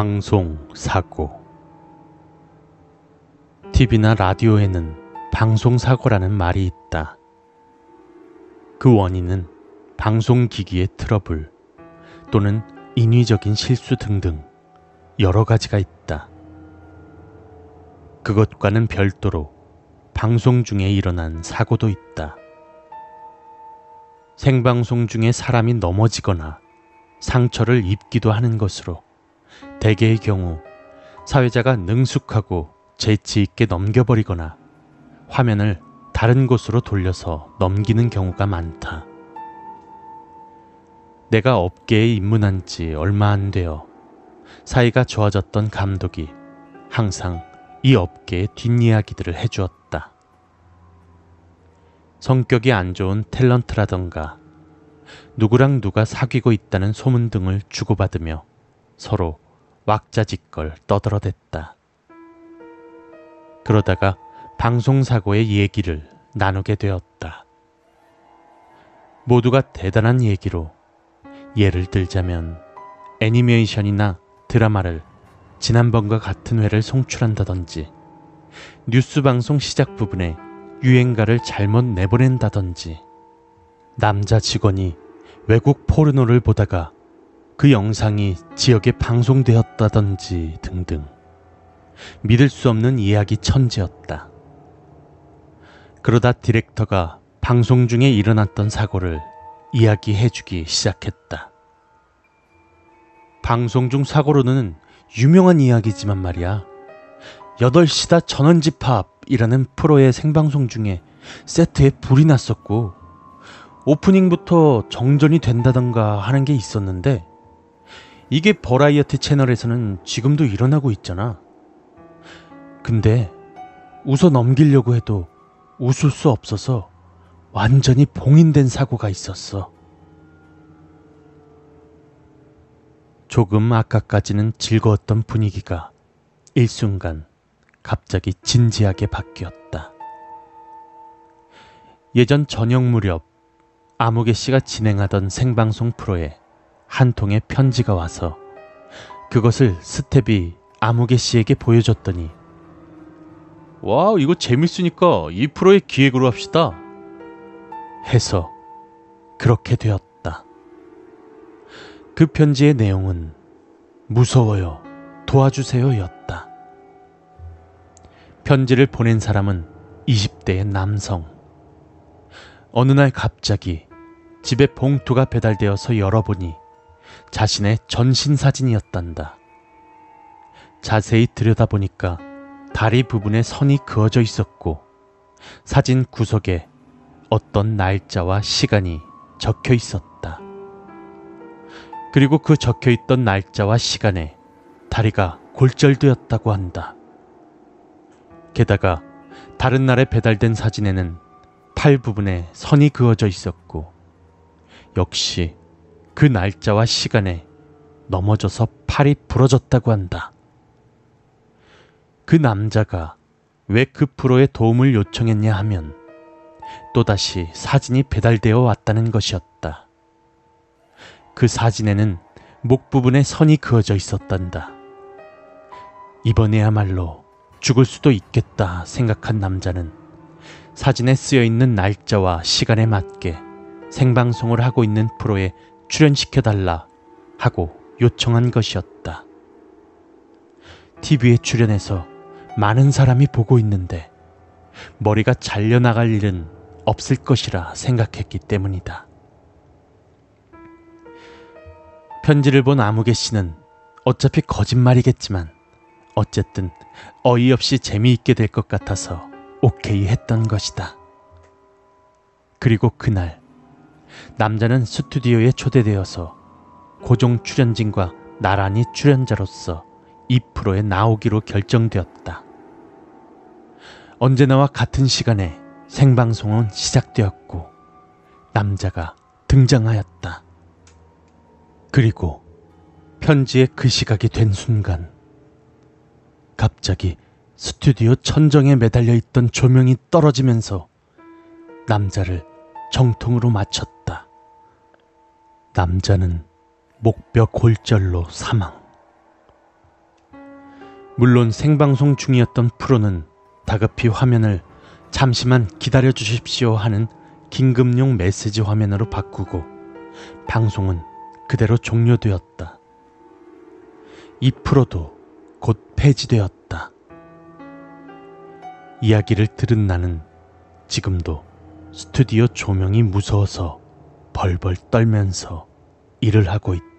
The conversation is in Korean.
방송 사고 TV나 라디오에는 방송 사고라는 말이 있다. 그 원인은 방송 기기의 트러블 또는 인위적인 실수 등등 여러 가지가 있다. 그것과는 별도로 방송 중에 일어난 사고도 있다. 생방송 중에 사람이 넘어지거나 상처를 입기도 하는 것으로 대개의 경우 사회자가 능숙하고 재치 있게 넘겨버리거나 화면을 다른 곳으로 돌려서 넘기는 경우가 많다. 내가 업계에 입문한 지 얼마 안 되어 사이가 좋아졌던 감독이 항상 이 업계의 뒷이야기들을 해주었다. 성격이 안 좋은 탤런트라던가 누구랑 누가 사귀고 있다는 소문 등을 주고받으며 서로 왁자지껄 떠들어댔다. 그러다가 방송사고의 얘기를 나누게 되었다. 모두가 대단한 얘기로 예를 들자면 애니메이션이나 드라마를 지난번과 같은 회를 송출한다든지 뉴스 방송 시작 부분에 유행가를 잘못 내보낸다든지 남자 직원이 외국 포르노를 보다가 그 영상이 지역에 방송되었다든지 등등 믿을 수 없는 이야기 천지였다. 그러다 디렉터가 방송 중에 일어났던 사고를 이야기해주기 시작했다. 방송 중 사고로는 유명한 이야기지만 말이야. 8시다 전원집합이라는 프로의 생방송 중에 세트에 불이 났었고, 오프닝부터 정전이 된다던가 하는 게 있었는데, 이게 버라이어티 채널에서는 지금도 일어나고 있잖아. 근데 웃어 넘기려고 해도 웃을 수 없어서 완전히 봉인된 사고가 있었어. 조금 아까까지는 즐거웠던 분위기가 일순간 갑자기 진지하게 바뀌었다. 예전 저녁 무렵 아무개 씨가 진행하던 생방송 프로에 한 통의 편지가 와서 그것을 스텝이 아무개 씨에게 보여줬더니 와 이거 재밌으니까 이 프로의 기획으로 합시다 해서 그렇게 되었다. 그 편지의 내용은 무서워요 도와주세요 였다. 편지를 보낸 사람은 20대의 남성. 어느 날 갑자기 집에 봉투가 배달되어서 열어보니 자신의 전신 사진이었단다. 자세히 들여다보니까 다리 부분에 선이 그어져 있었고 사진 구석에 어떤 날짜와 시간이 적혀 있었다. 그리고 그 적혀 있던 날짜와 시간에 다리가 골절되었다고 한다. 게다가 다른 날에 배달된 사진에는 팔 부분에 선이 그어져 있었고 역시 그 날짜와 시간에 넘어져서 팔이 부러졌다고 한다. 그 남자가 왜 그 프로에 도움을 요청했냐 하면 또다시 사진이 배달되어 왔다는 것이었다. 그 사진에는 목 부분에 선이 그어져 있었단다. 이번에야말로 죽을 수도 있겠다 생각한 남자는 사진에 쓰여 있는 날짜와 시간에 맞게 생방송을 하고 있는 프로에 출연시켜달라 하고 요청한 것이었다. TV에 출연해서 많은 사람이 보고 있는데 머리가 잘려나갈 일은 없을 것이라 생각했기 때문이다. 편지를 본 아무개 씨는 어차피 거짓말이겠지만 어쨌든 어이없이 재미있게 될 것 같아서 오케이 했던 것이다. 그리고 그날 남자는 스튜디오에 초대되어서 고정 출연진과 나란히 출연자로서 2%에 나오기로 결정되었다. 언제나와 같은 시간에 생방송은 시작되었고 남자가 등장하였다. 그리고 편지에 그 시각이 된 순간 갑자기 스튜디오 천정에 매달려 있던 조명이 떨어지면서 남자를 정통으로 맞췄다. 남자는 목뼈 골절로 사망. 물론 생방송 중이었던 프로는 다급히 화면을 잠시만 기다려 주십시오 하는 긴급용 메시지 화면으로 바꾸고 방송은 그대로 종료되었다. 이 프로도 곧 폐지되었다. 이야기를 들은 나는 지금도 스튜디오 조명이 무서워서 벌벌 떨면서 일을 하고 있다.